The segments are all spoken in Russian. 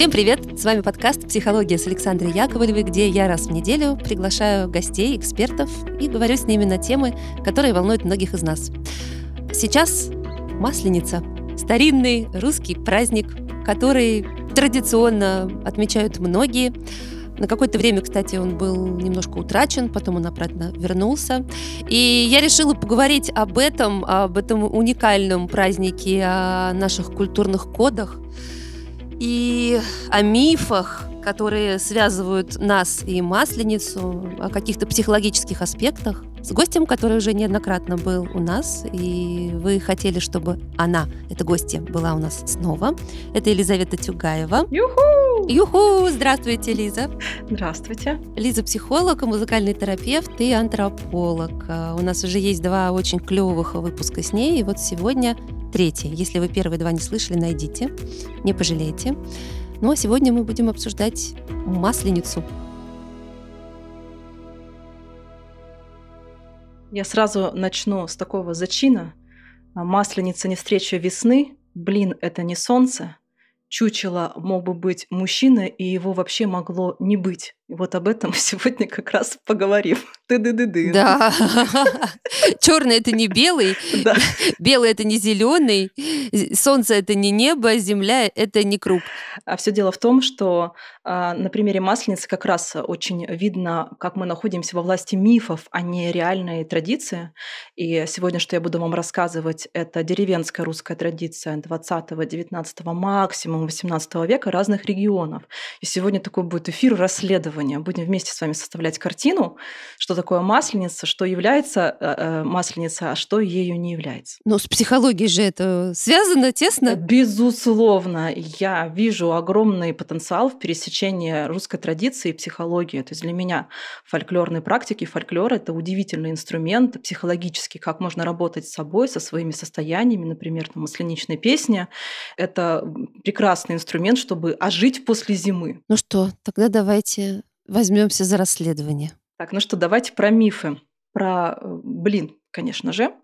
Всем привет! С вами подкаст «Психология» с Александрой Яковлевой, где я раз в неделю приглашаю гостей, экспертов и говорю с ними на темы, которые волнуют многих из нас. Сейчас Масленица – старинный русский праздник, который традиционно отмечают многие. На какое-то время, кстати, он был немножко утрачен, потом он обратно вернулся. И я решила поговорить об этом, об этом уникальном празднике, о наших культурных кодах и о мифах, которые связывают нас и Масленицу, о каких-то психологических аспектах с гостем, который уже неоднократно был у нас, и вы хотели, чтобы она, эта гостья, была у нас снова. Это Елизавета Тюгаева. Юху! Юху! Здравствуйте, Лиза. Здравствуйте. Лиза психолог, музыкальный терапевт и антрополог. А, у нас уже есть два очень клевых выпуска с ней, и вот сегодня третий. Если вы первые два не слышали, найдите, не пожалеете. Ну а сегодня мы будем обсуждать Масленицу. Я сразу начну с такого зачина. Масленица не встреча весны, блин, это не солнце. Чучело мог бы быть мужчина, и его вообще могло не быть. И вот об этом сегодня как раз поговорим. ты ды ды ды Да. Черный это не белый, Да. белый это не зеленый, солнце это не небо, земля это не круг. А все дело в том, что а, на примере Масленицы как раз очень видно, как мы находимся во власти мифов, а не реальной традиции. И сегодня, что я буду вам рассказывать, это деревенская русская традиция 20-19, максимум 18 века разных регионов. И сегодня такой будет эфир расследования. Будем вместе с вами составлять картину, что такое масленица, что является э, э, масленица, а что ею не является. Но с психологией же это связано тесно. Безусловно, я вижу огромный потенциал в пересечении русской традиции и психологии. То есть для меня фольклорные практики, фольклор — это удивительный инструмент психологический, как можно работать с собой, со своими состояниями, например, там, масленичная песня. Это прекрасный инструмент, чтобы ожить после зимы. Ну что, тогда давайте возьмемся за расследование. Так, ну что, давайте про мифы. Про э, блин, конечно же.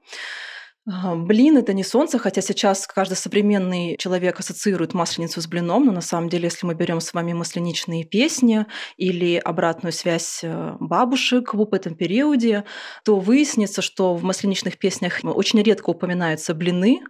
Блин, это не солнце, хотя сейчас каждый современный человек ассоциирует масленицу с блином, но на самом деле, если мы берем с вами масленичные песни или обратную связь э, бабушек в этом периоде, то выяснится, что в масленичных песнях очень редко упоминаются блины,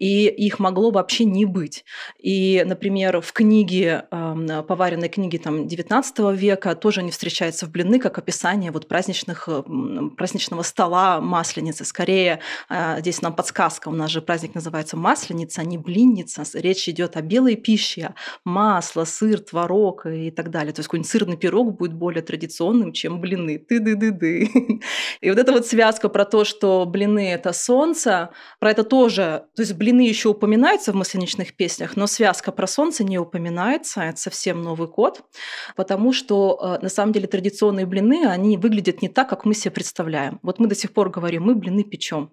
и их могло вообще не быть. И, например, в книге, э, поваренной книге там, 19 века тоже не встречаются в блины как описание вот праздничных, э, м, праздничного стола масленицы. Скорее, э, здесь нам подсказка. У нас же праздник называется Масленица, а не Блинница. Речь идет о белой пище, масло, сыр, творог и так далее. То есть какой-нибудь сырный пирог будет более традиционным, чем блины. Ты-ды-ды-ды. И вот эта вот связка про то, что блины – это солнце, про это тоже, то есть блины еще упоминаются в масленичных песнях, но связка про солнце не упоминается, это совсем новый код, потому что э, на самом деле традиционные блины, они выглядят не так, как мы себе представляем. Вот мы до сих пор говорим, мы блины печем.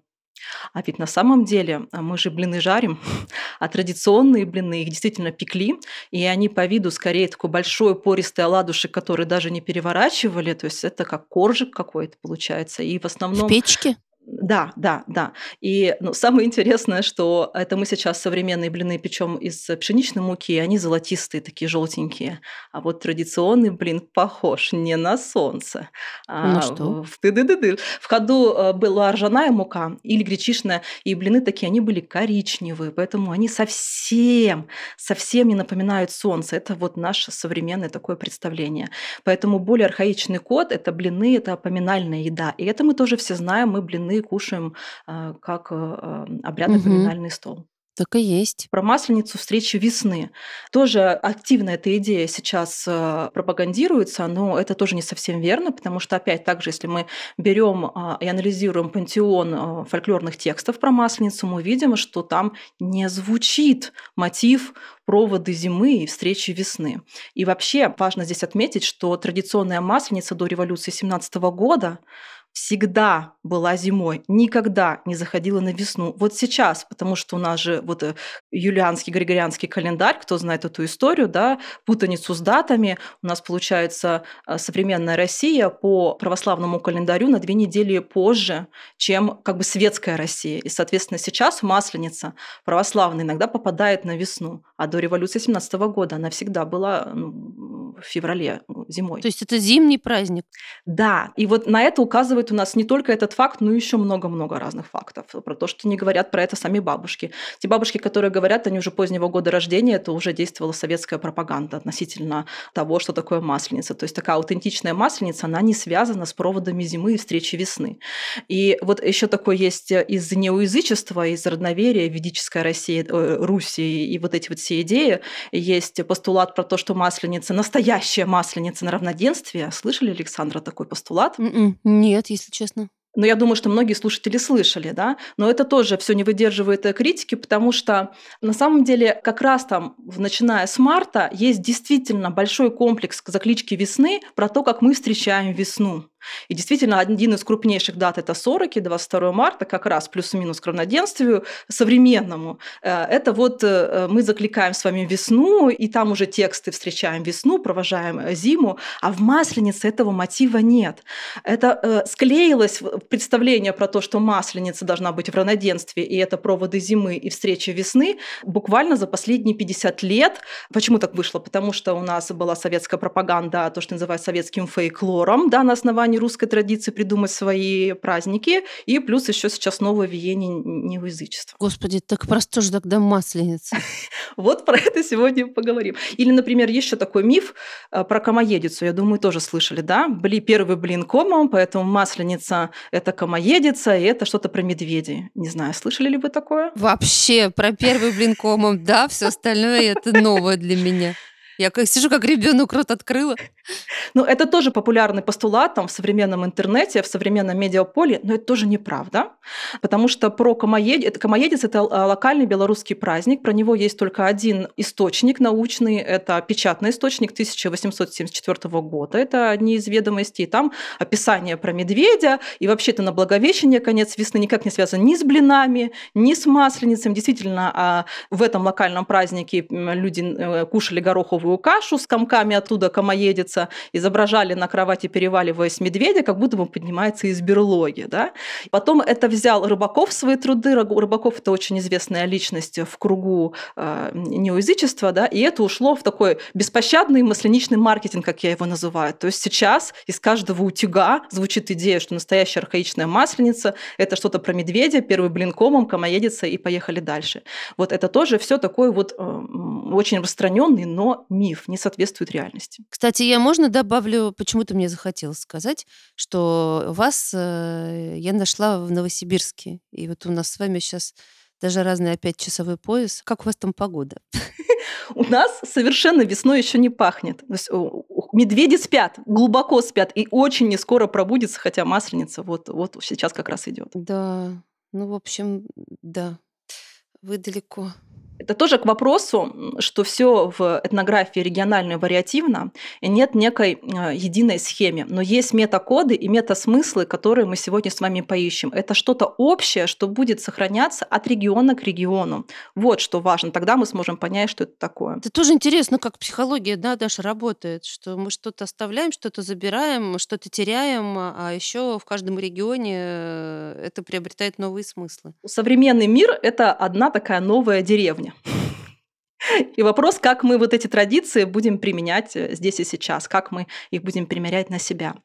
А ведь на самом деле а, мы же блины жарим, а традиционные блины их действительно пекли, и они по виду скорее такой большой пористый оладушек, который даже не переворачивали, то есть это как коржик какой-то получается. И в основном... В печке? Да, да, да. И ну, самое интересное, что это мы сейчас современные блины печем из пшеничной муки, они золотистые, такие желтенькие. А вот традиционный блин похож не на солнце. На а что? В, в ходу э, была ржаная мука или гречишная, и блины такие, они были коричневые, поэтому они совсем, совсем не напоминают солнце. Это вот наше современное такое представление. Поэтому более архаичный код – это блины, это поминальная еда. И это мы тоже все знаем, мы блины кушаем а, как э, обрядный Мгм. поминальный стол. Так и есть. Про масленицу встречи весны. Тоже активно эта идея сейчас э, пропагандируется, но это тоже не совсем верно, потому что опять так же, если мы берем а, и анализируем пантеон а, фольклорных текстов про масленицу, мы видим, что там не звучит мотив проводы зимы и встречи весны. И вообще важно здесь отметить, что традиционная масленица до революции 17 года всегда была зимой, никогда не заходила на весну. Вот сейчас, потому что у нас же вот э, юлианский, григорианский календарь, кто знает эту историю, да, путаницу с датами, у нас получается э, современная Россия по православному календарю на две недели позже, чем как бы светская Россия. И, соответственно, сейчас Масленица православная иногда попадает на весну, а до революции 17 года она всегда была ну, в феврале, зимой. То есть это зимний праздник? Да, и вот на это указывает у нас не только этот факт, но еще много-много разных фактов. Про то, что не говорят про это сами бабушки. Те бабушки, которые говорят, они уже позднего года рождения, это уже действовала советская пропаганда относительно того, что такое масленица. То есть такая аутентичная масленица, она не связана с проводами зимы и встречи весны. И вот еще такой есть из неоязычества, из родноверия, ведическая Россия, э, Руси и вот эти вот все идеи, есть постулат про то, что масленица, настоящая масленица на равноденствие. Слышали, Александра, такой постулат? М-м, нет, если честно но я думаю, что многие слушатели слышали, да, но это тоже все не выдерживает критики, потому что на самом деле как раз там, начиная с марта, есть действительно большой комплекс заклички весны про то, как мы встречаем весну. И действительно, один из крупнейших дат – это 40 и 22 марта, как раз плюс-минус к равноденствию современному. Э, это вот э, мы закликаем с вами весну, и там уже тексты «Встречаем весну», «Провожаем э, зиму», а в Масленице этого мотива нет. Это склеилось представление про то, что Масленица должна быть в равноденствии, и это проводы зимы и встречи весны, буквально за последние 50 лет. Почему так вышло? Потому что у нас была советская пропаганда, то, что называют советским фейклором, да, на основании основании русской традиции придумать свои праздники, и плюс еще сейчас новое веяние неоязычества. Господи, так просто же тогда масленица. Вот про это сегодня поговорим. Или, например, еще такой миф э, про комоедицу. Я думаю, тоже слышали, да? Были первый блин комом, поэтому масленица – это комоедица, и это что-то про медведей. Не знаю, слышали ли вы такое? Вообще, про первый блин комом, да, все остальное – это новое для меня. Я как сижу, как ребенок рот открыла. Ну, это тоже популярный постулат там, в современном интернете, в современном медиаполе, но это тоже неправда, потому что про комоедец, это, комоедец – это а, локальный белорусский праздник, про него есть только один источник научный, это печатный источник 1874 года, это одни из ведомостей, там описание про медведя, и вообще-то на Благовещение, конец весны, никак не связан ни с блинами, ни с масленицем. Действительно, а в этом локальном празднике люди э, кушали гороховую гороховую кашу с комками оттуда комоедица, изображали на кровати, переваливаясь медведя, как будто бы он поднимается из берлоги. Да? Потом это взял Рыбаков свои труды. Рыбаков – это очень известная личность в кругу э, неоязычества, да? и это ушло в такой беспощадный масляничный маркетинг, как я его называю. То есть сейчас из каждого утюга звучит идея, что настоящая архаичная масленица – это что-то про медведя, первый блин комом, комоедица, и поехали дальше. Вот это тоже все такой вот э, очень распространенный, но миф, не соответствует реальности. Кстати, я можно добавлю, почему-то мне захотелось сказать, что вас э, я нашла в Новосибирске. И вот у нас с вами сейчас даже разный опять часовой пояс. Как у вас там погода? У нас совершенно весной еще не пахнет. Медведи спят, глубоко спят, и очень не скоро пробудется, хотя масленица вот, вот сейчас как раз идет. Да, ну, в общем, да, вы далеко. Это тоже к вопросу, что все в этнографии регионально и вариативно, и нет некой э, единой схемы. Но есть метакоды и метасмыслы, которые мы сегодня с вами поищем. Это что-то общее, что будет сохраняться от региона к региону. Вот что важно. Тогда мы сможем понять, что это такое. Это тоже интересно, как психология да, даже работает, что мы что-то оставляем, что-то забираем, что-то теряем, а еще в каждом регионе э, это приобретает новые смыслы. Современный мир – это одна такая новая деревня Yeah. И вопрос, как мы вот эти традиции будем применять э, здесь и сейчас, как мы их будем примерять на себя.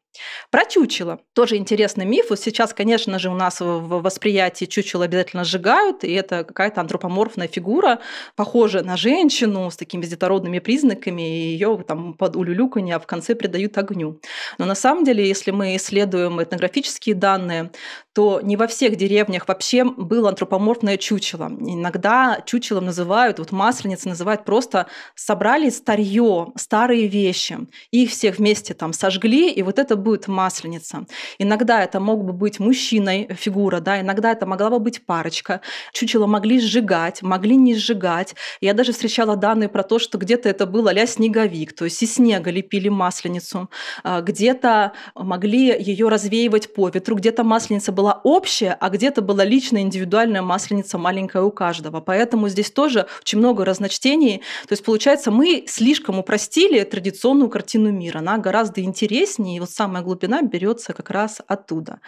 Про чучело. Тоже интересный миф. Вот сейчас, конечно же, у нас в восприятии чучело обязательно сжигают, и это какая-то антропоморфная фигура, похожая на женщину с такими детородными признаками, и ее там под улюлюканье, а в конце придают огню. Но на самом деле, если мы исследуем этнографические данные, то не во всех деревнях вообще было антропоморфное чучело. Иногда чучелом называют, вот масленицы называют просто собрали старье, старые вещи, их всех вместе там сожгли, и вот это будет масленица. Иногда это мог бы быть мужчиной фигура, да, иногда это могла бы быть парочка. Чучело могли сжигать, могли не сжигать. Я даже встречала данные про то, что где-то это был а снеговик, то есть из снега лепили масленицу, а, где-то могли ее развеивать по ветру, где-то масленица была общая, а где-то была личная индивидуальная масленица маленькая у каждого. Поэтому здесь тоже очень много разночтений. То есть получается, мы слишком упростили традиционную картину мира. Она гораздо интереснее, и вот самая глубина берется как раз оттуда.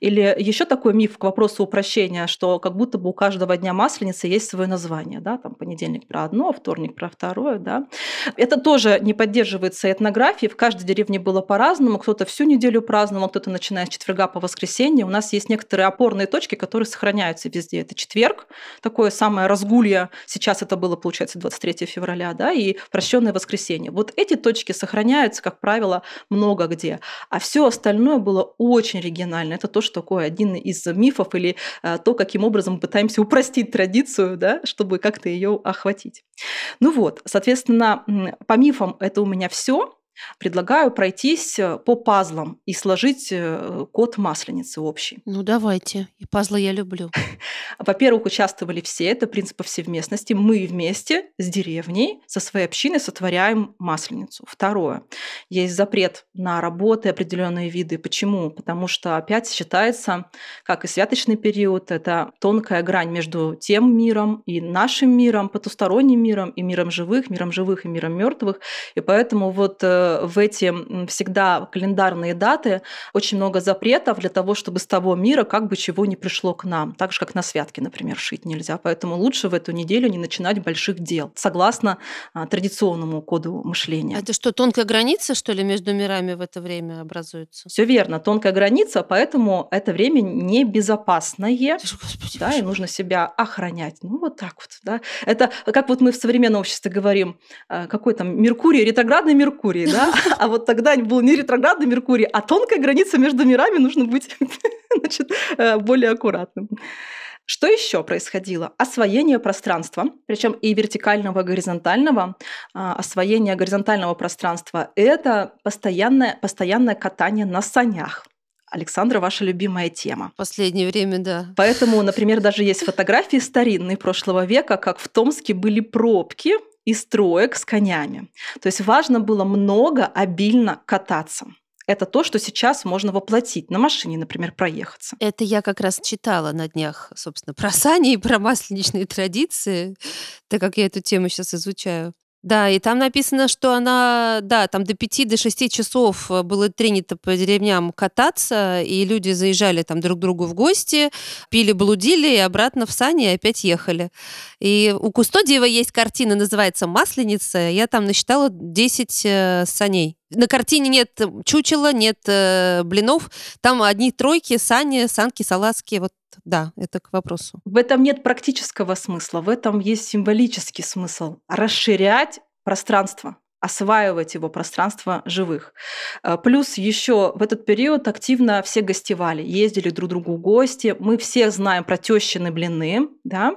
Или еще такой миф к вопросу упрощения, что как будто бы у каждого дня масленицы есть свое название. Да? Там понедельник про одно, вторник про второе. Да? Это тоже не поддерживается этнографией. В каждой деревне было по-разному. Кто-то всю неделю праздновал, кто-то начиная с четверга по воскресенье. У нас есть некоторые опорные точки, которые сохраняются везде. Это четверг, такое самое разгулье. Сейчас это было, получается, 23 февраля, да, и прощенное воскресенье. Вот эти точки сохраняются, как правило, много где. А все остальное было очень регионально. Это то, что такое один из мифов или э, то, каким образом мы пытаемся упростить традицию, да, чтобы как-то ее охватить. Ну вот, соответственно, по мифам это у меня все. Предлагаю пройтись э, по пазлам и сложить э, код масленицы общий. Ну давайте. И пазлы я люблю. Во-первых, участвовали все, это принцип повсеместности. Мы вместе с деревней, со своей общиной сотворяем масленицу. Второе. Есть запрет на работы определенные виды. Почему? Потому что опять считается, как и святочный период, это тонкая грань между тем миром и нашим миром, потусторонним миром и миром живых, миром живых и миром мертвых. И поэтому вот э, в эти всегда календарные даты очень много запретов для того, чтобы с того мира как бы чего не пришло к нам. Так же, как на святки, например, шить нельзя. Поэтому лучше в эту неделю не начинать больших дел, согласно а, традиционному коду мышления. Это что, тонкая граница, что ли, между мирами в это время образуется? Все верно, тонкая граница, поэтому это время небезопасное. Господи, да, и нужно себя охранять. Ну, вот так вот. Да. Это как вот мы в современном обществе говорим, а, какой там Меркурий, ретроградный Меркурий, да? А вот тогда был не ретроградный Меркурий, а тонкая граница между мирами нужно быть значит, э, более аккуратным. Что еще происходило? Освоение пространства, причем и вертикального, и горизонтального. А, освоение горизонтального пространства – это постоянное, постоянное катание на санях. Александра, ваша любимая тема. Последнее время, да. Поэтому, например, даже есть фотографии старинные прошлого века, как в Томске были пробки и строек с конями. То есть важно было много, обильно кататься. Это то, что сейчас можно воплотить на машине, например, проехаться. Это я как раз читала на днях, собственно, про сани и про масленичные традиции, так как я эту тему сейчас изучаю. Да, и там написано, что она, да, там до 5 до 6 часов э, было тренито по деревням кататься, и люди заезжали там друг к другу в гости, пили, блудили, и обратно в сани опять ехали. И у Кустодиева есть картина, называется «Масленица». Я там насчитала 10 э, саней. На картине нет чучела, нет э, блинов. Там одни тройки, сани, санки, салазки. Вот да, это к вопросу. В этом нет практического смысла, в этом есть символический смысл. Расширять пространство осваивать его пространство живых. Э, плюс еще в этот период активно все гостевали, ездили друг другу в гости. Мы все знаем про тещины блины. Да?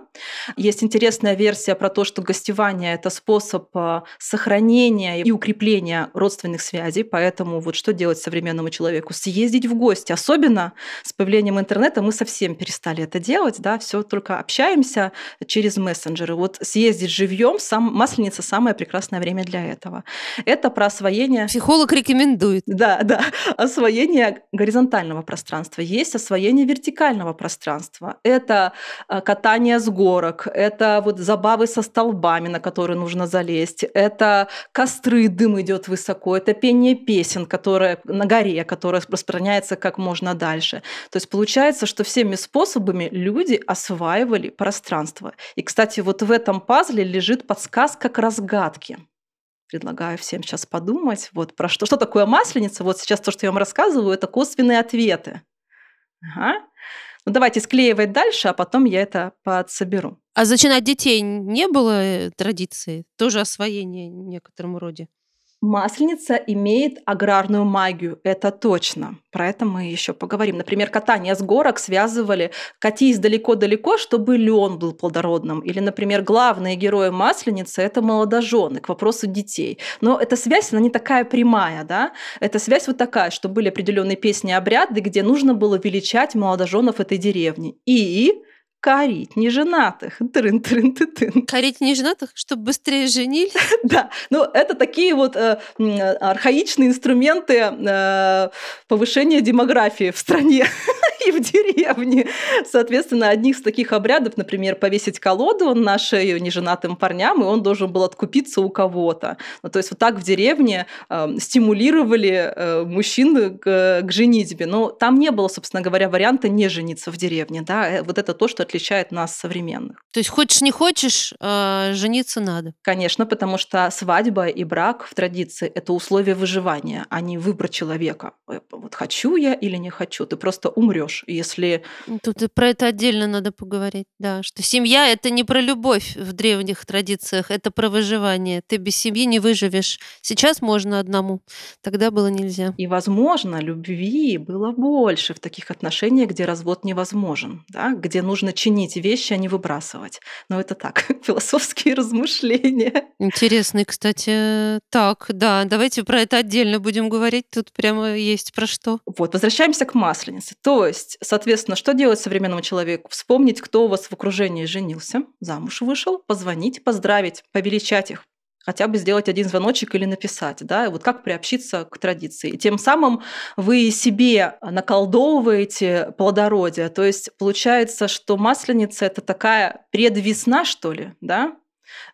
Есть интересная версия про то, что гостевание – это способ э, сохранения и укрепления родственных связей. Поэтому вот что делать современному человеку? Съездить в гости. Особенно с появлением интернета мы совсем перестали это делать. Да? Все только общаемся через мессенджеры. Вот съездить живьем, сам, масленица – самое прекрасное время для этого этого. Это про освоение... Психолог рекомендует. Да, да. Освоение горизонтального пространства. Есть освоение вертикального пространства. Это э, катание с горок, это вот забавы со столбами, на которые нужно залезть, это костры, дым идет высоко, это пение песен, которое на горе, которое распространяется как можно дальше. То есть получается, что всеми способами люди осваивали пространство. И, кстати, вот в этом пазле лежит подсказка к разгадке предлагаю всем сейчас подумать, вот про что, что такое масленица. Вот сейчас то, что я вам рассказываю, это косвенные ответы. Ага. Ну давайте склеивать дальше, а потом я это подсоберу. А зачинать детей не было э, традиции? Тоже освоение в некотором роде? Масленица имеет аграрную магию, это точно. Про это мы еще поговорим. Например, катание с горок связывали «катись далеко-далеко, чтобы лен был плодородным». Или, например, главные герои Масленицы – это молодожены, к вопросу детей. Но эта связь, она не такая прямая, да? Эта связь вот такая, что были определенные песни обряды, где нужно было величать молодоженов этой деревни. И корить неженатых. Трын -трын -ты -тын. Корить неженатых, чтобы быстрее женились? да, ну это такие вот э, архаичные инструменты э, повышения демографии в стране и в деревне. Соответственно, одних из таких обрядов, например, повесить колоду на шею неженатым парням, и он должен был откупиться у кого-то. Ну, то есть вот так в деревне э, стимулировали э, мужчин к, к женитьбе. Но там не было, собственно говоря, варианта не жениться в деревне. Да? Э, вот это то, что отличает нас современных. То есть хочешь не хочешь, э, жениться надо? Конечно, потому что свадьба и брак в традиции – это условия выживания, а не выбор человека. Э, вот хочу я или не хочу, ты просто умрешь если... Тут про это отдельно надо поговорить, да, что семья — это не про любовь в древних традициях, это про выживание. Ты без семьи не выживешь. Сейчас можно одному, тогда было нельзя. И, возможно, любви было больше в таких отношениях, где развод невозможен, да, где нужно чинить вещи, а не выбрасывать. Но это так, философские размышления. Интересный, кстати. Так, да, давайте про это отдельно будем говорить. Тут прямо есть про что. Вот, возвращаемся к масленице. То есть есть, соответственно, что делать современному человеку? Вспомнить, кто у вас в окружении женился, замуж вышел, позвонить, поздравить, повеличать их хотя бы сделать один звоночек или написать, да, вот как приобщиться к традиции. И тем самым вы себе наколдовываете плодородие, то есть получается, что масленица – это такая предвесна, что ли, да,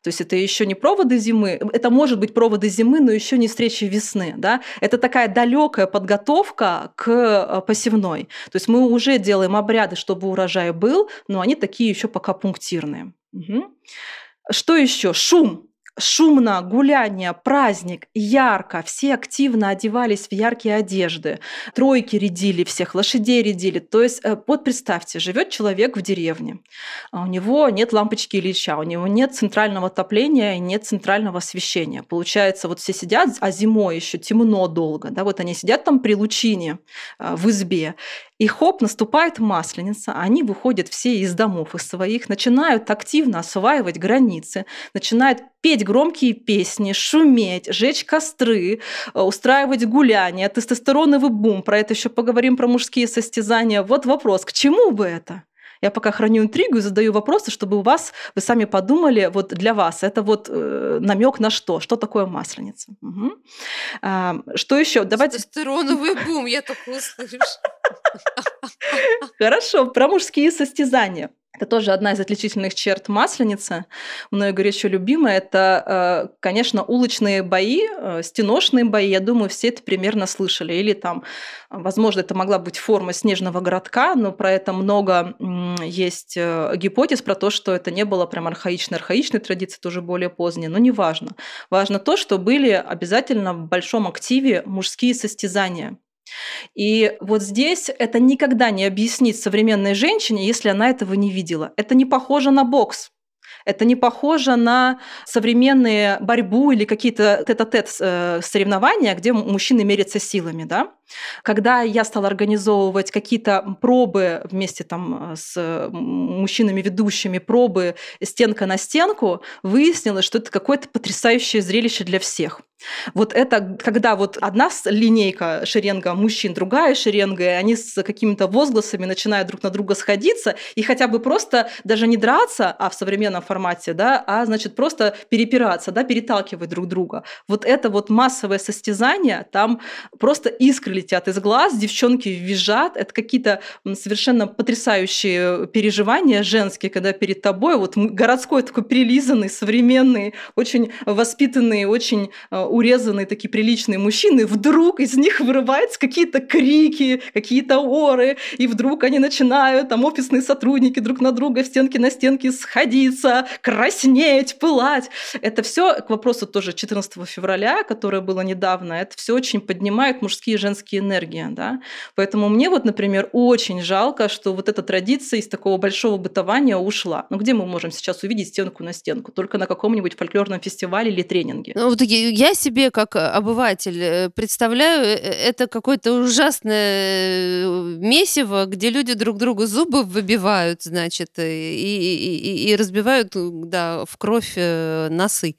то есть это еще не проводы зимы, это может быть проводы зимы, но еще не встречи весны. Да? Это такая далекая подготовка к э, посевной. То есть мы уже делаем обряды, чтобы урожай был, но они такие еще пока пунктирные. Угу. Что еще? Шум шумно, гуляние, праздник, ярко, все активно одевались в яркие одежды, тройки рядили всех, лошадей рядили. То есть э, вот представьте, живет человек в деревне, а у него нет лампочки Ильича, у него нет центрального отопления и нет центрального освещения. Получается, вот все сидят, а зимой еще темно долго, да, вот они сидят там при лучине э, в избе, и хоп, наступает масленица, они выходят все из домов из своих, начинают активно осваивать границы, начинают петь громкие песни, шуметь, жечь костры, э, устраивать гуляния, тестостероновый бум. Про это еще поговорим, про мужские состязания. Вот вопрос, к чему бы это? Я пока храню интригу и задаю вопросы, чтобы у вас, вы сами подумали, вот для вас это вот э, намек на что? Что такое масленица? Угу. А, что еще? Давайте... Тестостероновый бум, я такое слышу. Хорошо, про мужские состязания. Это тоже одна из отличительных черт масленицы. Мною горячо любимая. Это, э, конечно, уличные бои, э, стеношные бои. Я думаю, все это примерно слышали. Или там, возможно, это могла быть форма снежного городка, но про это много есть э, гипотез про то, что это не было прям архаичной архаичной традиции, тоже более поздней. Но не важно. Важно то, что были обязательно в большом активе мужские состязания. И вот здесь это никогда не объяснить современной женщине, если она этого не видела. Это не похоже на бокс. Это не похоже на современные борьбу или какие-то тет-а-тет э, соревнования, где мужчины мерятся силами. Да? Когда я стала организовывать какие-то пробы вместе там с мужчинами-ведущими, пробы стенка на стенку, выяснилось, что это какое-то потрясающее зрелище для всех. Вот это, когда вот одна линейка шеренга мужчин, другая шеренга, и они с какими-то возгласами начинают друг на друга сходиться, и хотя бы просто даже не драться, а в современном формате, да, а значит просто перепираться, да, переталкивать друг друга. Вот это вот массовое состязание, там просто искры летят из глаз, девчонки визжат, это какие-то совершенно потрясающие переживания женские, когда перед тобой вот городской такой прилизанный, современный, очень воспитанный, очень э, урезанные такие приличные мужчины, вдруг из них вырываются какие-то крики, какие-то оры, и вдруг они начинают, там офисные сотрудники друг на друга в стенки на стенки сходиться, краснеть, пылать. Это все к вопросу тоже 14 февраля, которое было недавно, это все очень поднимает мужские и женские энергии. Да? Поэтому мне вот, например, очень жалко, что вот эта традиция из такого большого бытования ушла. Ну где мы можем сейчас увидеть стенку на стенку? Только на каком-нибудь фольклорном фестивале или тренинге. Ну, вот я себе, как обыватель, э, представляю, э, это какое-то ужасное месиво, где люди друг другу зубы выбивают, значит, и, и, и, разбивают, да, в кровь носы.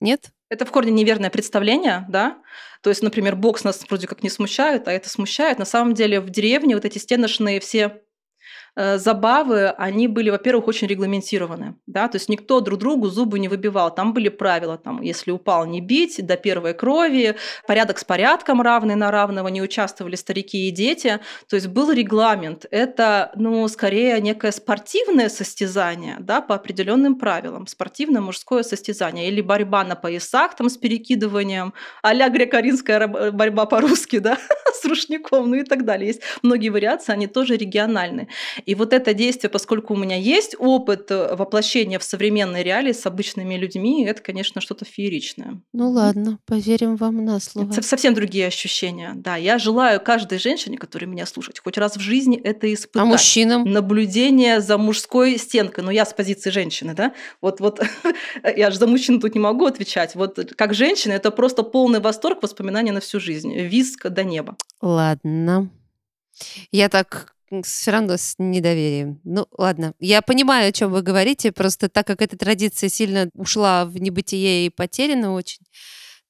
Нет? Это в корне неверное представление, да? То есть, например, бокс нас вроде как не смущает, а это смущает. На самом деле в деревне вот эти стеночные все Э, забавы, они были, во-первых, очень регламентированы. Да? То есть никто друг другу зубы не выбивал. Там были правила, там, если упал, не бить, до первой крови, порядок с порядком равный на равного, не участвовали старики и дети. То есть был регламент. Это, ну, скорее некое спортивное состязание да, по определенным правилам. Спортивное мужское состязание. Или борьба на поясах там, с перекидыванием, а-ля греко-римская борьба по-русски, да, с рушником, ну и так далее. Есть многие вариации, они тоже региональные. И вот это действие, поскольку у меня есть опыт э, воплощения в современной реалии с обычными людьми, это, конечно, что-то фееричное. Ну ладно, поверим вам на слово. Это совсем другие ощущения. Да, я желаю каждой женщине, которая меня слушает, хоть раз в жизни это испытать. А мужчинам? Наблюдение за мужской стенкой. Но я с позиции женщины, да? Вот, вот я же за мужчину тут не могу отвечать. Вот как женщина это просто полный восторг, воспоминания на всю жизнь. Виск до неба. Ладно. Я так все равно с недоверием. Ну, ладно. Я понимаю, о чем вы говорите, просто так как эта традиция сильно ушла в небытие и потеряна очень,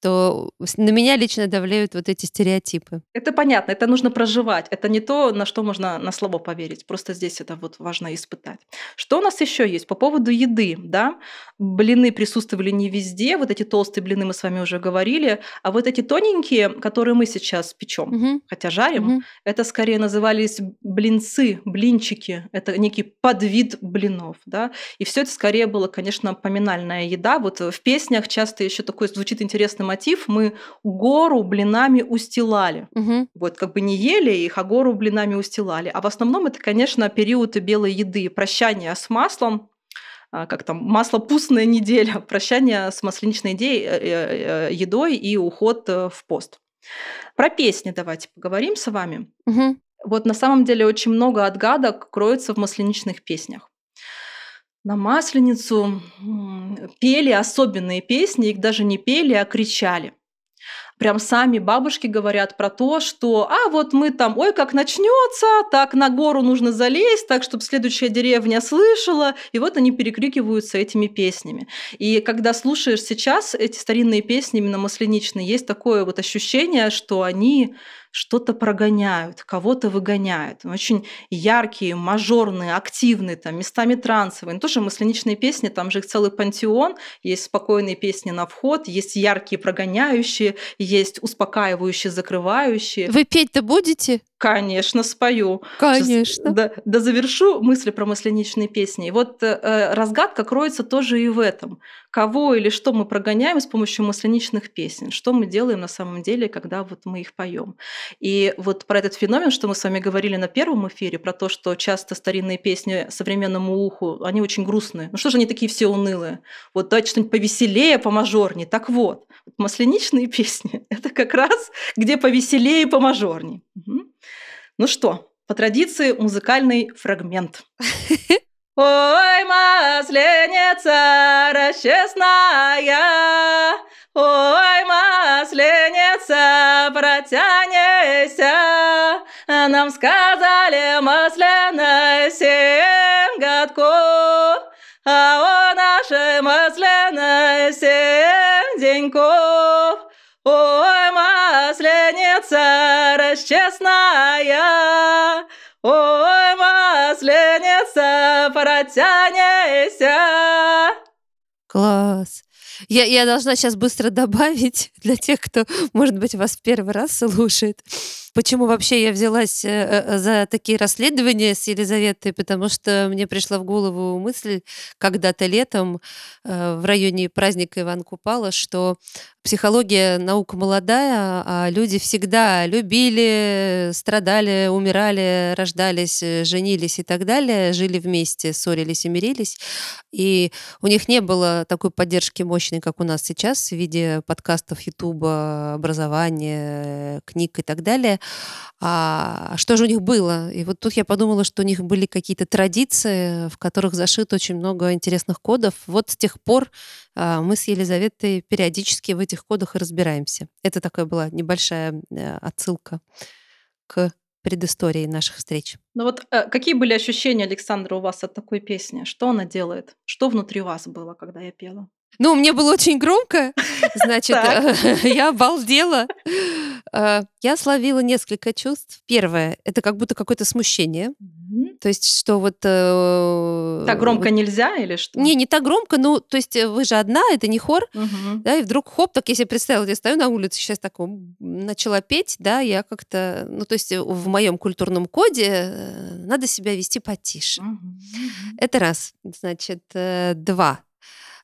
то на меня лично давляют вот эти стереотипы. Это понятно, это нужно проживать. Это не то, на что можно на слово поверить. Просто здесь это вот важно испытать. Что у нас еще есть по поводу еды? Да? Блины присутствовали не везде. Вот эти толстые блины мы с вами уже говорили. А вот эти тоненькие, которые мы сейчас печем, угу. хотя жарим, угу. это скорее назывались блинцы, блинчики. Это некий подвид блинов. Да? И все это скорее было, конечно, поминальная еда. Вот в песнях часто еще такой звучит интересный мотив, мы гору блинами устилали. Угу. Вот как бы не ели их, а гору блинами устилали. А в основном это, конечно, период белой еды, прощание с маслом, а, как там, масло пустная неделя, прощание с масленичной идеей, э, э, э, едой и уход в пост. Про песни давайте поговорим с вами. Угу. Вот на самом деле очень много отгадок кроется в масленичных песнях на Масленицу пели особенные песни, их даже не пели, а кричали. Прям сами бабушки говорят про то, что а вот мы там, ой, как начнется, так на гору нужно залезть, так, чтобы следующая деревня слышала. И вот они перекрикиваются этими песнями. И когда слушаешь сейчас эти старинные песни, именно масленичные, есть такое вот ощущение, что они что-то прогоняют, кого-то выгоняют. Очень яркие, мажорные, активные, там, местами трансовые. Ну, тоже мысленичные песни, там же их целый пантеон. Есть спокойные песни на вход, есть яркие прогоняющие, есть успокаивающие, закрывающие. Вы петь-то будете? Конечно, спою. Конечно. Сейчас, да, да завершу мысли про мысленичные песни. И вот э, разгадка кроется тоже и в этом. Кого или что мы прогоняем с помощью мысленичных песен? Что мы делаем на самом деле, когда вот мы их поем? И вот про этот феномен, что мы с вами говорили на первом эфире, про то, что часто старинные песни современному уху, они очень грустные. Ну что же они такие все унылые? Вот давайте что-нибудь повеселее, помажорнее. Так вот, масленичные песни – это как раз где повеселее и помажорнее. Угу. Ну что, по традиции музыкальный фрагмент. Ой, масленица расчестная, Ой, масленица, протянися, Нам сказали масляной семь годков, А у нашей масляной семь деньков. Масленица расчестная, Ой, масленица, протянися. Класс. Я, я должна сейчас быстро добавить для тех, кто, может быть, вас в первый раз слушает. Почему вообще я взялась э, э, за такие расследования с Елизаветой? Потому что мне пришла в голову мысль когда-то летом э, в районе праздника Иван Купала, что психология наука молодая, а люди всегда любили, страдали, умирали, рождались, женились и так далее, жили вместе, ссорились и мирились. И у них не было такой поддержки мощной, как у нас сейчас, в виде подкастов, Ютуба, образования, книг и так далее. А что же у них было? И вот тут я подумала, что у них были какие-то традиции, в которых зашито очень много интересных кодов. Вот с тех пор а, мы с Елизаветой периодически в этих кодах и разбираемся. Это такая была небольшая э, отсылка к предыстории наших встреч. Ну вот э, какие были ощущения, Александра, у вас от такой песни? Что она делает? Что внутри вас было, когда я пела? Ну, мне было очень громко, значит, я обалдела. Э, я словила несколько чувств. Первое — это как будто какое-то смущение. То есть, что вот... Э, так громко нельзя или что? Не, не так громко, ну, то есть э, вы же одна, это не хор, да, и вдруг хоп, так я себе представила, я стою на улице, сейчас так начала петь, да, я как-то, ну, то есть в моем культурном коде надо себя вести потише. Это раз. Значит, два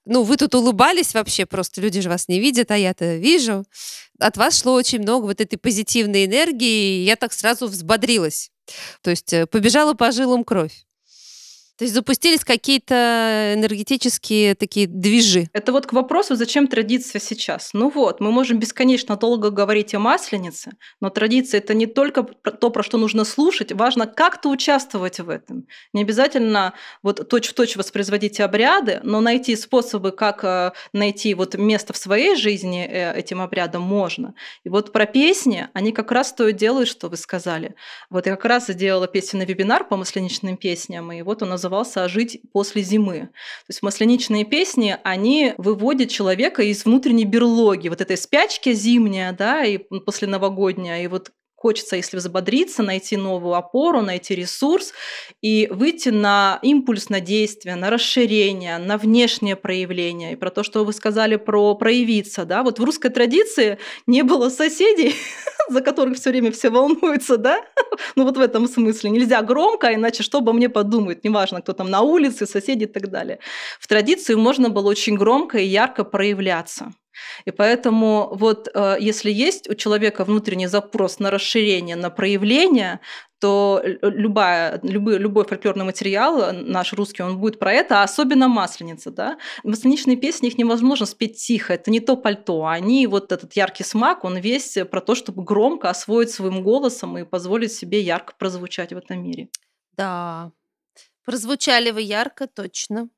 ну, вы тут улыбались вообще, просто люди же вас не видят, а я-то вижу. От вас шло очень много вот этой позитивной энергии, и я так сразу взбодрилась. То есть э, побежала по жилам кровь. То есть запустились какие-то энергетические такие движи. Это вот к вопросу, зачем традиция сейчас? Ну вот, мы можем бесконечно долго говорить о масленице, но традиция это не только то, про что нужно слушать, важно как-то участвовать в этом. Не обязательно вот точь-в-точь воспроизводить обряды, но найти способы, как э, найти вот место в своей жизни э, этим обрядом можно. И вот про песни, они как раз то и делают, что вы сказали. Вот я как раз сделала песенный вебинар по масленичным песням, и вот он называется назывался «Жить после зимы». То есть масляничные песни, они выводят человека из внутренней берлоги, вот этой спячки зимняя, да, и после новогодняя, и вот Хочется, если взбодриться, найти новую опору, найти ресурс и выйти на импульс, на действие, на расширение, на внешнее проявление. И про то, что вы сказали про проявиться. Да? Вот в русской традиции не было соседей, за которых все время все волнуются, да? Ну вот в этом смысле. Нельзя громко, иначе что обо мне подумают. Неважно, кто там на улице, соседи и так далее. В традиции можно было очень громко и ярко проявляться. И поэтому вот э, если есть у человека внутренний запрос на расширение, на проявление, то любая, любой, любой фольклорный материал, э, наш русский, он будет про это, а особенно масленица. Да? Масленичные песни, их невозможно спеть тихо, это не то пальто. Они, вот этот яркий смак, он весь про то, чтобы громко освоить своим голосом и позволить себе ярко прозвучать в этом мире. Да, прозвучали вы ярко, точно.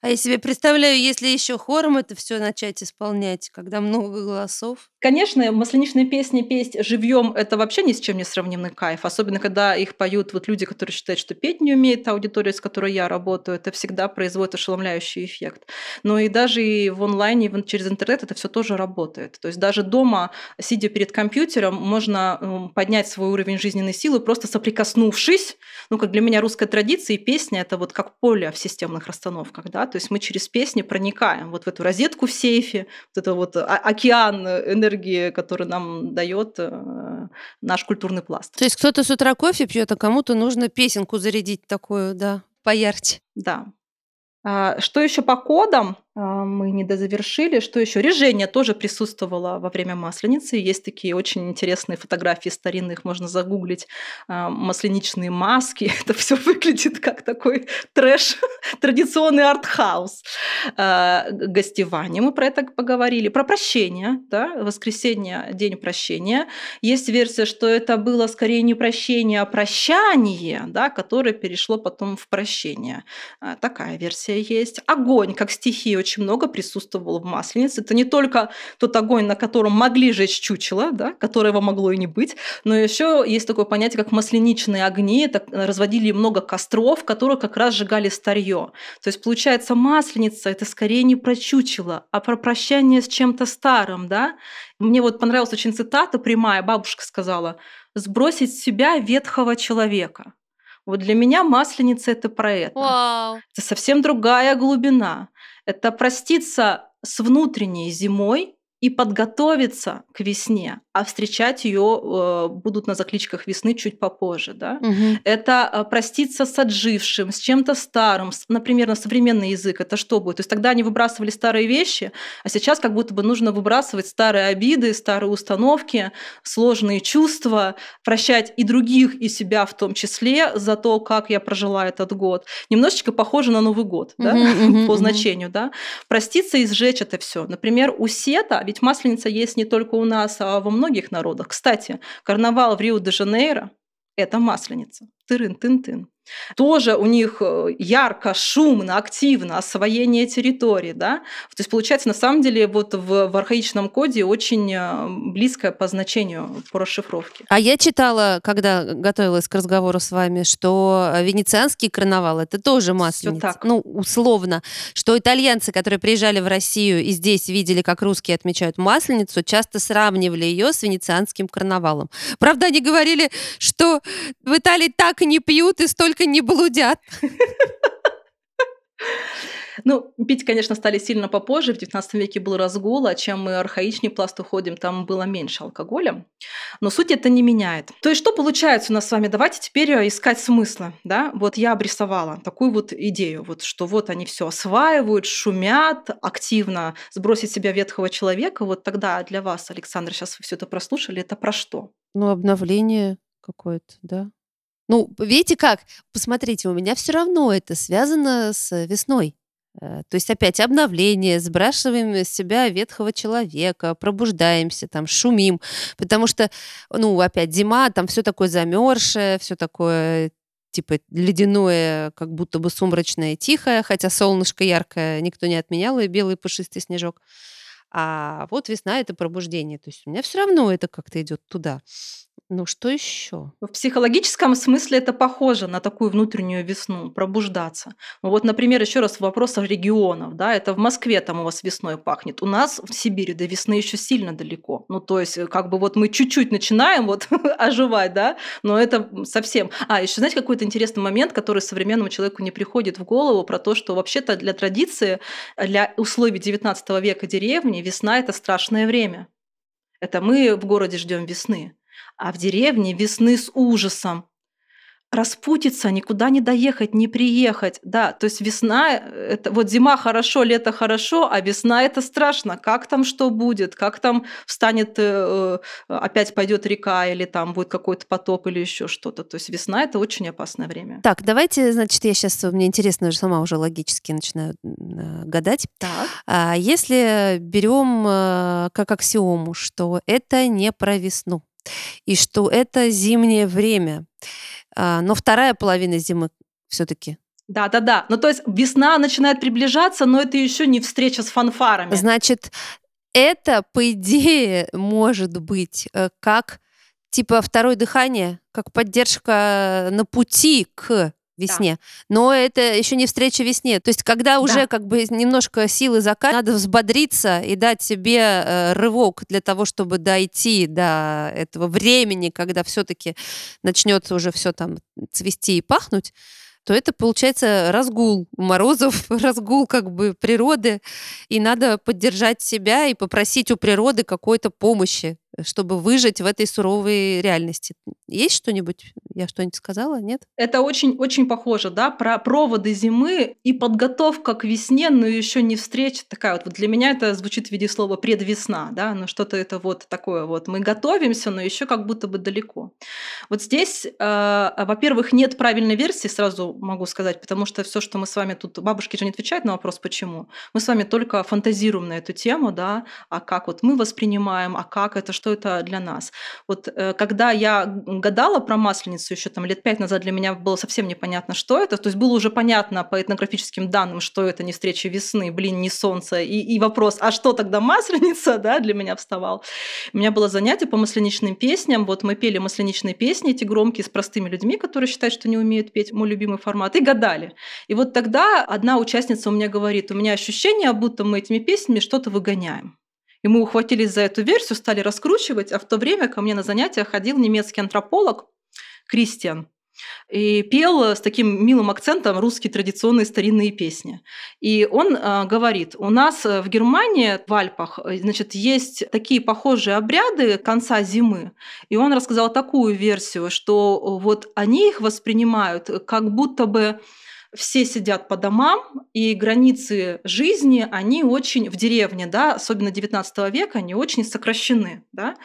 А я себе представляю, если еще хором это все начать исполнять, когда много голосов. Конечно, масляничные песни петь живьем это вообще ни с чем не сравнимый кайф. Особенно, когда их поют вот люди, которые считают, что петь не умеет, аудитория, с которой я работаю, это всегда производит ошеломляющий эффект. Но и даже и в онлайне, и через интернет это все тоже работает. То есть даже дома, сидя перед компьютером, можно поднять свой уровень жизненной силы, просто соприкоснувшись. Ну, как для меня русская традиция и песня – это вот как поле в системных расстановках. Да? То есть мы через песни проникаем вот в эту розетку в сейфе, вот это вот океан энергии энергии, который нам дает э, наш культурный пласт. То есть кто-то с утра кофе пьет, а кому-то нужно песенку зарядить такую, да, поярче. Да. А, что еще по кодам? А, мы не дозавершили. Что еще? Режение тоже присутствовало во время Масленицы. Есть такие очень интересные фотографии старинных, можно загуглить. А, масленичные маски. Это все выглядит как такой трэш, традиционный артхаус. А, гостевание, мы про это поговорили. Про прощение, да? воскресенье, день прощения. Есть версия, что это было скорее не прощение, а прощание, да, которое перешло потом в прощение. Такая версия есть. Огонь, как стихия очень много присутствовало в Масленице. Это не только тот огонь, на котором могли жечь чучело, да, которого могло и не быть, но еще есть такое понятие, как масленичные огни. Это разводили много костров, которые как раз сжигали старье. То есть, получается, Масленица – это скорее не про чучело, а про прощание с чем-то старым. Да? Мне вот понравилась очень цитата прямая, бабушка сказала, «сбросить с себя ветхого человека». Вот для меня масленица это про это. Вау. Это совсем другая глубина. Это проститься с внутренней зимой и подготовиться к весне. А встречать ее э, будут на закличках весны чуть попозже. Да? Мгм. Это э, проститься с отжившим, с чем-то старым. Например, на современный язык это что будет? То есть тогда они выбрасывали старые вещи, а сейчас как будто бы нужно выбрасывать старые обиды, старые установки, сложные чувства, прощать и других, и себя в том числе за то, как я прожила этот год. Немножечко похоже на Новый год, да, Мгм, мгм, по значению, да. Проститься и сжечь это все. Например, у Сета, ведь масленица есть не только у нас, а во многих народах. Кстати, карнавал в Рио-де-Жанейро – это масленица. Тырын-тын-тын. Тоже у них э, ярко, шумно, активно освоение территории, да. То есть получается, на самом деле, вот в, в архаичном коде очень э, близкое по значению по расшифровке. А я читала, когда готовилась к разговору с вами, что э, венецианский карнавал это тоже масленица. так. Ну, условно. Что итальянцы, которые приезжали в Россию и здесь видели, как русские отмечают масленицу, часто сравнивали ее с венецианским карнавалом. Правда, они говорили, что в Италии так не пьют и столько не блудят. Ну, пить, конечно, стали сильно попозже. В XIX веке был разгул, а чем мы архаичнее пласт уходим, там было меньше алкоголя. Но суть это не меняет. То есть что получается у нас с вами? Давайте теперь э, искать смысла. Да? Вот я обрисовала такую вот идею, вот, что вот они все осваивают, шумят активно, сбросить себя ветхого человека. Вот тогда для вас, Александр, сейчас вы все это прослушали, это про что? Ну, обновление какое-то, да. Ну, видите как? Посмотрите, у меня все равно это связано с весной. Э, То есть опять обновление, сбрасываем с себя ветхого человека, пробуждаемся, там шумим, потому что, ну, опять зима, там все такое замерзшее, все такое типа ледяное, как будто бы сумрачное, тихое, хотя солнышко яркое никто не отменял, и белый пушистый снежок. А вот весна это пробуждение. То есть у меня все равно это как-то идет туда. Ну, что еще? В психологическом смысле это похоже на такую внутреннюю весну, пробуждаться. Вот, например, еще раз в вопросах регионов. Да, это в Москве там у вас весной пахнет. У нас в Сибири до весны еще сильно далеко. Ну, то есть, э, как бы вот мы чуть-чуть начинаем вот оживать, да, но это совсем... А, еще знаете, какой-то интересный момент, который современному человеку не приходит в голову, про то, что вообще-то для традиции, для условий 19 века деревни весна – это страшное время. Это мы в городе ждем весны а в деревне весны с ужасом. Распутиться, никуда не доехать, не приехать. Да, то есть весна, э, это вот зима хорошо, лето хорошо, а весна это страшно. Как там что будет? Как там встанет, э, э, опять пойдет река, или там будет какой-то потоп, или еще что-то. То есть весна это очень опасное время. Так, давайте, значит, я сейчас, мне интересно, уже сама уже логически начинаю э, гадать. Так. А если берем как аксиому, что это не про весну, и что это зимнее время, а, но вторая половина зимы все-таки. Да, да, да. Ну, то есть весна начинает приближаться, но это еще не встреча с фанфарами. Значит, это, по идее, может быть э, как типа второе дыхание, как поддержка на пути к весне. Но это еще не встреча весне. То есть, когда уже Да. как бы немножко силы закат, надо взбодриться и дать себе э, рывок для того, чтобы дойти до этого времени, когда все-таки начнется уже все там цвести и пахнуть то это получается разгул морозов, разгул как бы природы, и надо поддержать себя и попросить у природы какой-то помощи, чтобы выжить в этой суровой реальности. Есть что-нибудь? Я что-нибудь сказала? Нет? Это очень-очень похоже, да, про проводы зимы и подготовка к весне, но еще не встреча такая вот. Для меня это звучит в виде слова предвесна, да, но что-то это вот такое вот. Мы готовимся, но еще как будто бы далеко. Вот здесь, э, во-первых, нет правильной версии, сразу могу сказать, потому что все, что мы с вами тут, бабушки же не отвечают на вопрос, почему. Мы с вами только фантазируем на эту тему, да, а как вот мы воспринимаем, а как это, что это для нас. Вот э, когда я гадала про масленицу еще там лет пять назад, для меня было совсем непонятно, что это. То есть было уже понятно по этнографическим данным, что это не встреча весны, блин, не солнце. И, и вопрос, а что тогда масленица, да, для меня вставал. У меня было занятие по масленичным песням. Вот мы пели масленичные песни, эти громкие, с простыми людьми, которые считают, что не умеют петь, мой любимый формат, и гадали. И вот тогда одна участница у меня говорит, у меня ощущение, будто мы этими песнями что-то выгоняем. И мы ухватились за эту версию, стали раскручивать, а в то время ко мне на занятия ходил немецкий антрополог Кристиан. и пел с таким милым акцентом русские традиционные старинные песни. И он э, говорит, у нас в Германии, в Альпах, значит, есть такие похожие обряды конца зимы. И он рассказал такую версию, что вот они их воспринимают как будто бы все сидят по домам, и границы жизни, они очень в деревне, да, особенно 19 века, они очень сокращены. Да?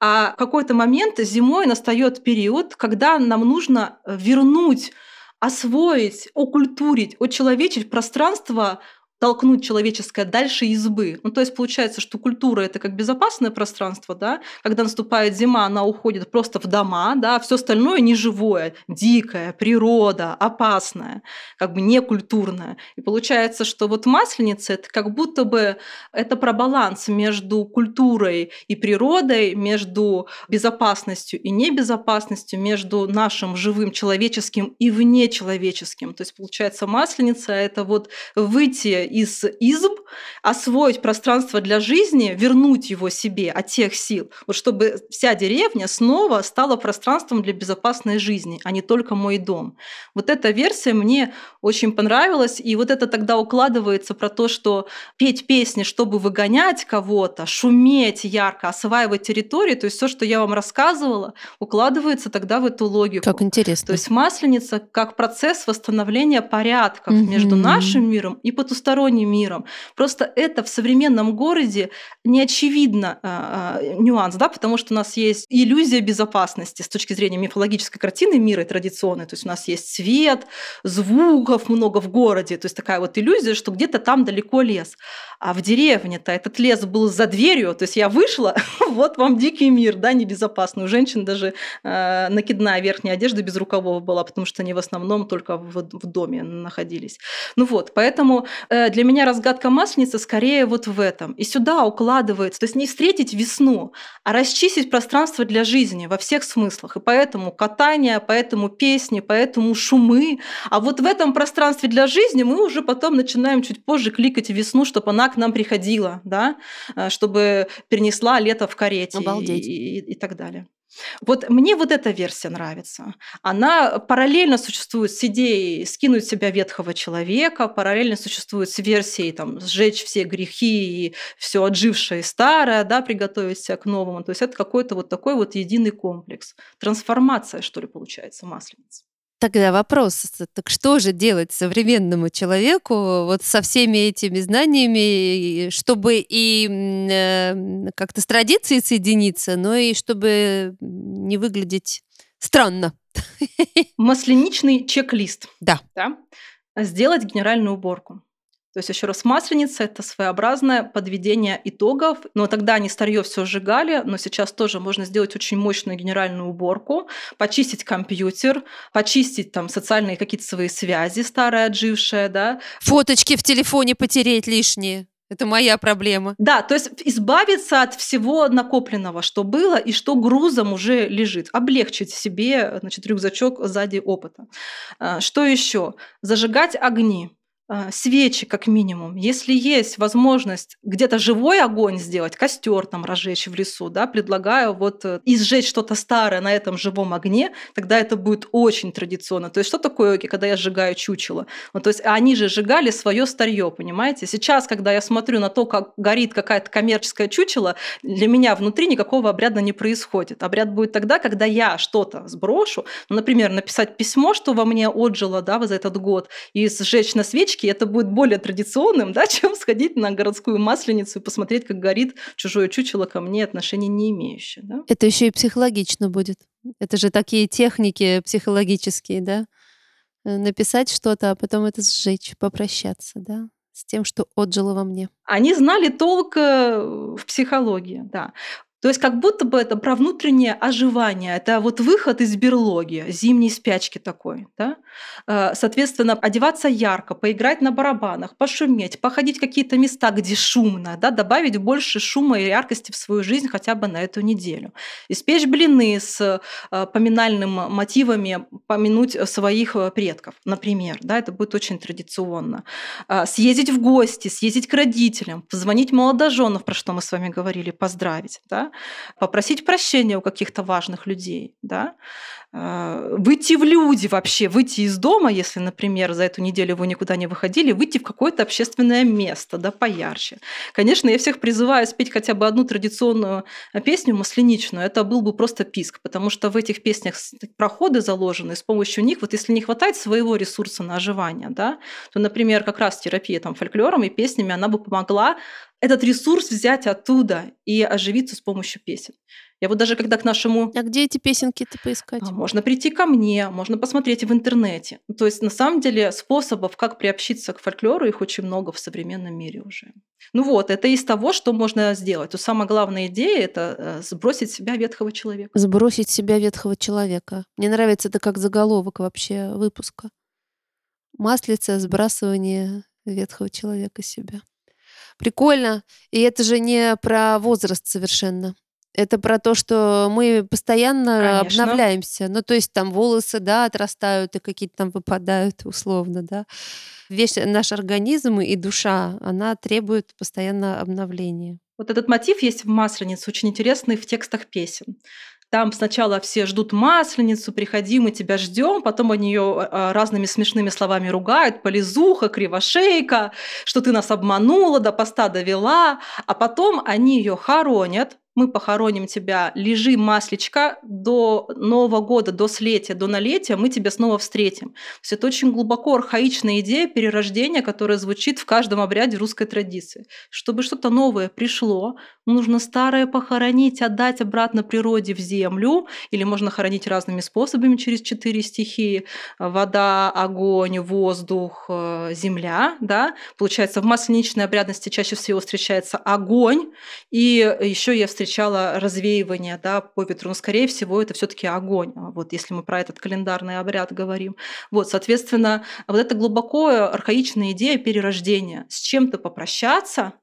А в какой-то момент зимой настает период, когда нам нужно вернуть освоить, окультурить, очеловечить пространство толкнуть человеческое дальше избы. Ну, то есть получается, что культура это как безопасное пространство, да, когда наступает зима, она уходит просто в дома, да, все остальное неживое, дикое, природа, опасное, как бы некультурное. И получается, что вот масленица это как будто бы это про баланс между культурой и природой, между безопасностью и небезопасностью, между нашим живым человеческим и внечеловеческим. То есть получается масленица это вот выйти из изб, освоить пространство для жизни, вернуть его себе от тех сил, вот чтобы вся деревня снова стала пространством для безопасной жизни, а не только мой дом. Вот эта версия мне очень понравилась, и вот это тогда укладывается про то, что петь песни, чтобы выгонять кого-то, шуметь ярко, осваивать территории, то есть все, что я вам рассказывала, укладывается тогда в эту логику. Как интересно. То есть масленица как процесс восстановления порядков mm-hmm. между нашим миром и потусторонним потусторонним миром. Просто это в современном городе не очевидно а, нюанс, да, потому что у нас есть иллюзия безопасности с точки зрения мифологической картины мира и традиционной. То есть у нас есть свет, звуков много в городе, то есть такая вот иллюзия, что где-то там далеко лес. А в деревне-то этот лес был за дверью, то есть я вышла, вот вам дикий мир, да, небезопасный. У женщин даже э, накидная верхняя одежда без рукавов была, потому что они в основном только в, в доме находились. Ну вот, поэтому э, для меня разгадка масленицы скорее вот в этом. И сюда укладывается, то есть не встретить весну, а расчистить пространство для жизни во всех смыслах. И поэтому катание, поэтому песни, поэтому шумы. А вот в этом пространстве для жизни мы уже потом начинаем чуть позже кликать весну, чтобы она к нам приходила, да, э, чтобы перенесла лето в карете и, и, и так далее. Вот мне вот эта версия нравится. Она параллельно существует с идеей скинуть себя ветхого человека, параллельно существует с версией там, сжечь все грехи и все отжившее и старое, да, приготовить себя к новому. То есть это какой-то вот такой вот единый комплекс. Трансформация, что ли, получается, масленица. Тогда вопрос, так что же делать современному человеку вот со всеми этими знаниями, чтобы и э, как-то с традицией соединиться, но и чтобы не выглядеть странно? Масленичный чек-лист. Да. да. Сделать генеральную уборку. То есть еще раз масленица – это своеобразное подведение итогов. Но тогда они старье все сжигали, но сейчас тоже можно сделать очень мощную генеральную уборку, почистить компьютер, почистить там социальные какие-то свои связи старые, отжившие, да. Фоточки в телефоне потереть лишние. Это моя проблема. Да, то есть избавиться от всего накопленного, что было и что грузом уже лежит. Облегчить себе значит, рюкзачок сзади опыта. А, что еще? Зажигать огни. А, свечи как минимум. Если есть возможность где-то живой огонь сделать, костер там разжечь в лесу, да, предлагаю вот э, и сжечь что-то старое на этом живом огне, тогда это будет очень традиционно. То есть что такое, когда я сжигаю чучело? Ну, то есть они же сжигали свое старье, понимаете? Сейчас, когда я смотрю на то, как горит какая-то коммерческая чучело, для меня внутри никакого обряда не происходит. Обряд будет тогда, когда я что-то сброшу, ну, например, написать письмо, что во мне отжило да, за этот год, и сжечь на свечке, свечки, это будет более традиционным, да, чем сходить на городскую масленицу и посмотреть, как горит чужое чучело ко мне, отношения не имеющее. Да? Это еще и психологично будет. Это же такие техники психологические, да? Э, написать что-то, а потом это сжечь, попрощаться, да? с тем, что отжило во мне. Они знали толк э, в психологии, да. То есть как будто бы это про внутреннее оживание, это вот выход из берлоги, зимней спячки такой. Да? Э, соответственно, одеваться ярко, поиграть на барабанах, пошуметь, походить в какие-то места, где шумно, да? добавить больше шума и яркости в свою жизнь хотя бы на эту неделю. Испечь блины с э, поминальным мотивами, помянуть своих э, предков, например. Да? Это будет очень традиционно. Съездить в гости, съездить к родителям, позвонить молодоженов, про что мы с вами говорили, поздравить. Да? Попросить прощения у каких-то важных людей, да, выйти в люди вообще, выйти из дома, если, например, за эту неделю вы никуда не выходили, выйти в какое-то общественное место, да, поярче. Конечно, я всех призываю спеть хотя бы одну традиционную песню масленичную. Это был бы просто писк, потому что в этих песнях проходы заложены, с помощью них, вот если не хватает своего ресурса на оживание, да, то, например, как раз терапия там, фольклором и песнями, она бы помогла этот ресурс взять оттуда и оживиться с помощью песен. Я вот даже когда к нашему... А где эти песенки-то поискать? А, можно прийти ко мне, можно посмотреть в интернете. То есть, на самом деле, способов, как приобщиться к фольклору, их очень много в современном мире уже. Ну вот, это из того, что можно сделать. То самая главная идея – это э, сбросить себя ветхого человека. Сбросить себя ветхого человека. Мне нравится это как заголовок вообще выпуска. Маслица, сбрасывание ветхого человека себя. Прикольно. И это же не про возраст совершенно. Это про то, что мы постоянно Конечно. обновляемся. Ну, то есть там волосы, да, отрастают и какие-то там выпадают условно, да. Весь наш организм и душа, она требует постоянно обновления. Вот этот мотив есть в «Масленице», очень интересный в текстах песен. Там сначала все ждут масленицу, приходи, мы тебя ждем, потом они ее а, разными смешными словами ругают, полизуха, кривошейка, что ты нас обманула, до поста довела, а потом они ее хоронят, мы похороним тебя, лежи, маслечка, до Нового года, до слетия, до налетия мы тебя снова встретим. То есть это очень глубоко архаичная идея перерождения, которая звучит в каждом обряде русской традиции. Чтобы что-то новое пришло, нужно старое похоронить, отдать обратно природе в землю, или можно хоронить разными способами через четыре стихии. Вода, огонь, воздух, э, земля. Да? Получается, в масленичной обрядности чаще всего встречается огонь, и еще я встречаю встречала развеивание да, по ветру, но, скорее всего, это все таки огонь, а вот если мы про этот календарный обряд говорим. Вот, соответственно, вот эта глубоко архаичная идея перерождения, с чем-то попрощаться,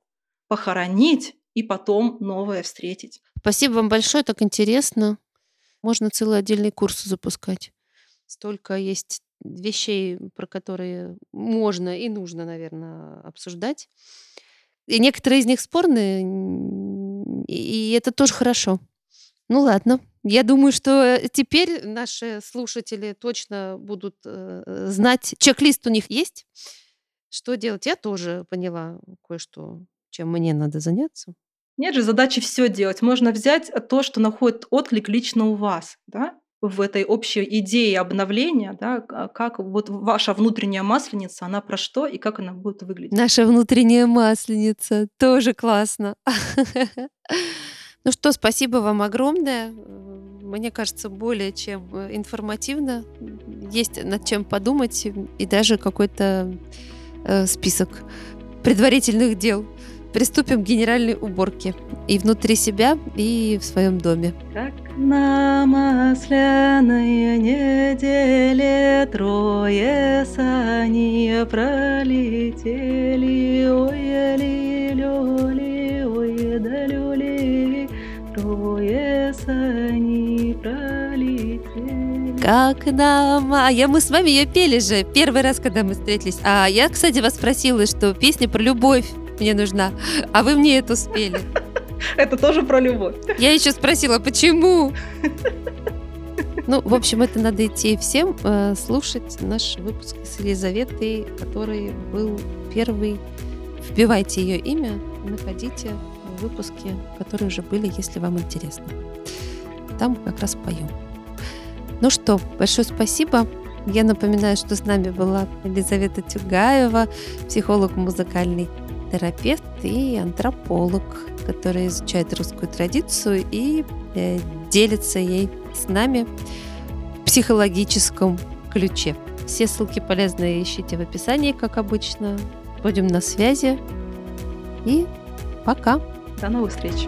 похоронить и потом новое встретить. Спасибо вам большое, так интересно. Можно целый отдельный курс запускать. Столько есть вещей, про которые можно и нужно, наверное, обсуждать. И некоторые из них спорные, и это тоже хорошо. Ну ладно. Я думаю, что теперь наши слушатели точно будут э, знать. Чек-лист у них есть. Что делать? Я тоже поняла кое-что, чем мне надо заняться. Нет же задачи все делать. Можно взять то, что находит отклик лично у вас, да? В этой общей идее обновления, да, как вот ваша внутренняя масленица, она про что и как она будет выглядеть. Наша внутренняя масленица, тоже классно. Ну что, спасибо вам огромное. Мне кажется, более чем информативно. Есть над чем подумать и даже какой-то э, список предварительных дел приступим к генеральной уборке и внутри себя, и в своем доме. Как на масляной неделе трое сани пролетели, ой, ли, ли, ой, да, люли, трое сани пролетели. Как нам... А я мы с вами ее пели же первый раз, когда мы встретились. А я, кстати, вас спросила, что песня про любовь мне нужна, а вы мне это успели. Это тоже про любовь. Я еще спросила, почему? Ну, в общем, это надо идти всем э, слушать наш выпуск с Елизаветой, который был первый. Вбивайте ее имя, находите выпуски, которые уже были, если вам интересно. Там как раз поем. Ну что, большое спасибо. Я напоминаю, что с нами была Елизавета Тюгаева, психолог музыкальный терапевт и антрополог, который изучает русскую традицию и э, делится ей с нами в психологическом ключе. Все ссылки полезные ищите в описании, как обычно. Будем на связи. И пока. До новых встреч.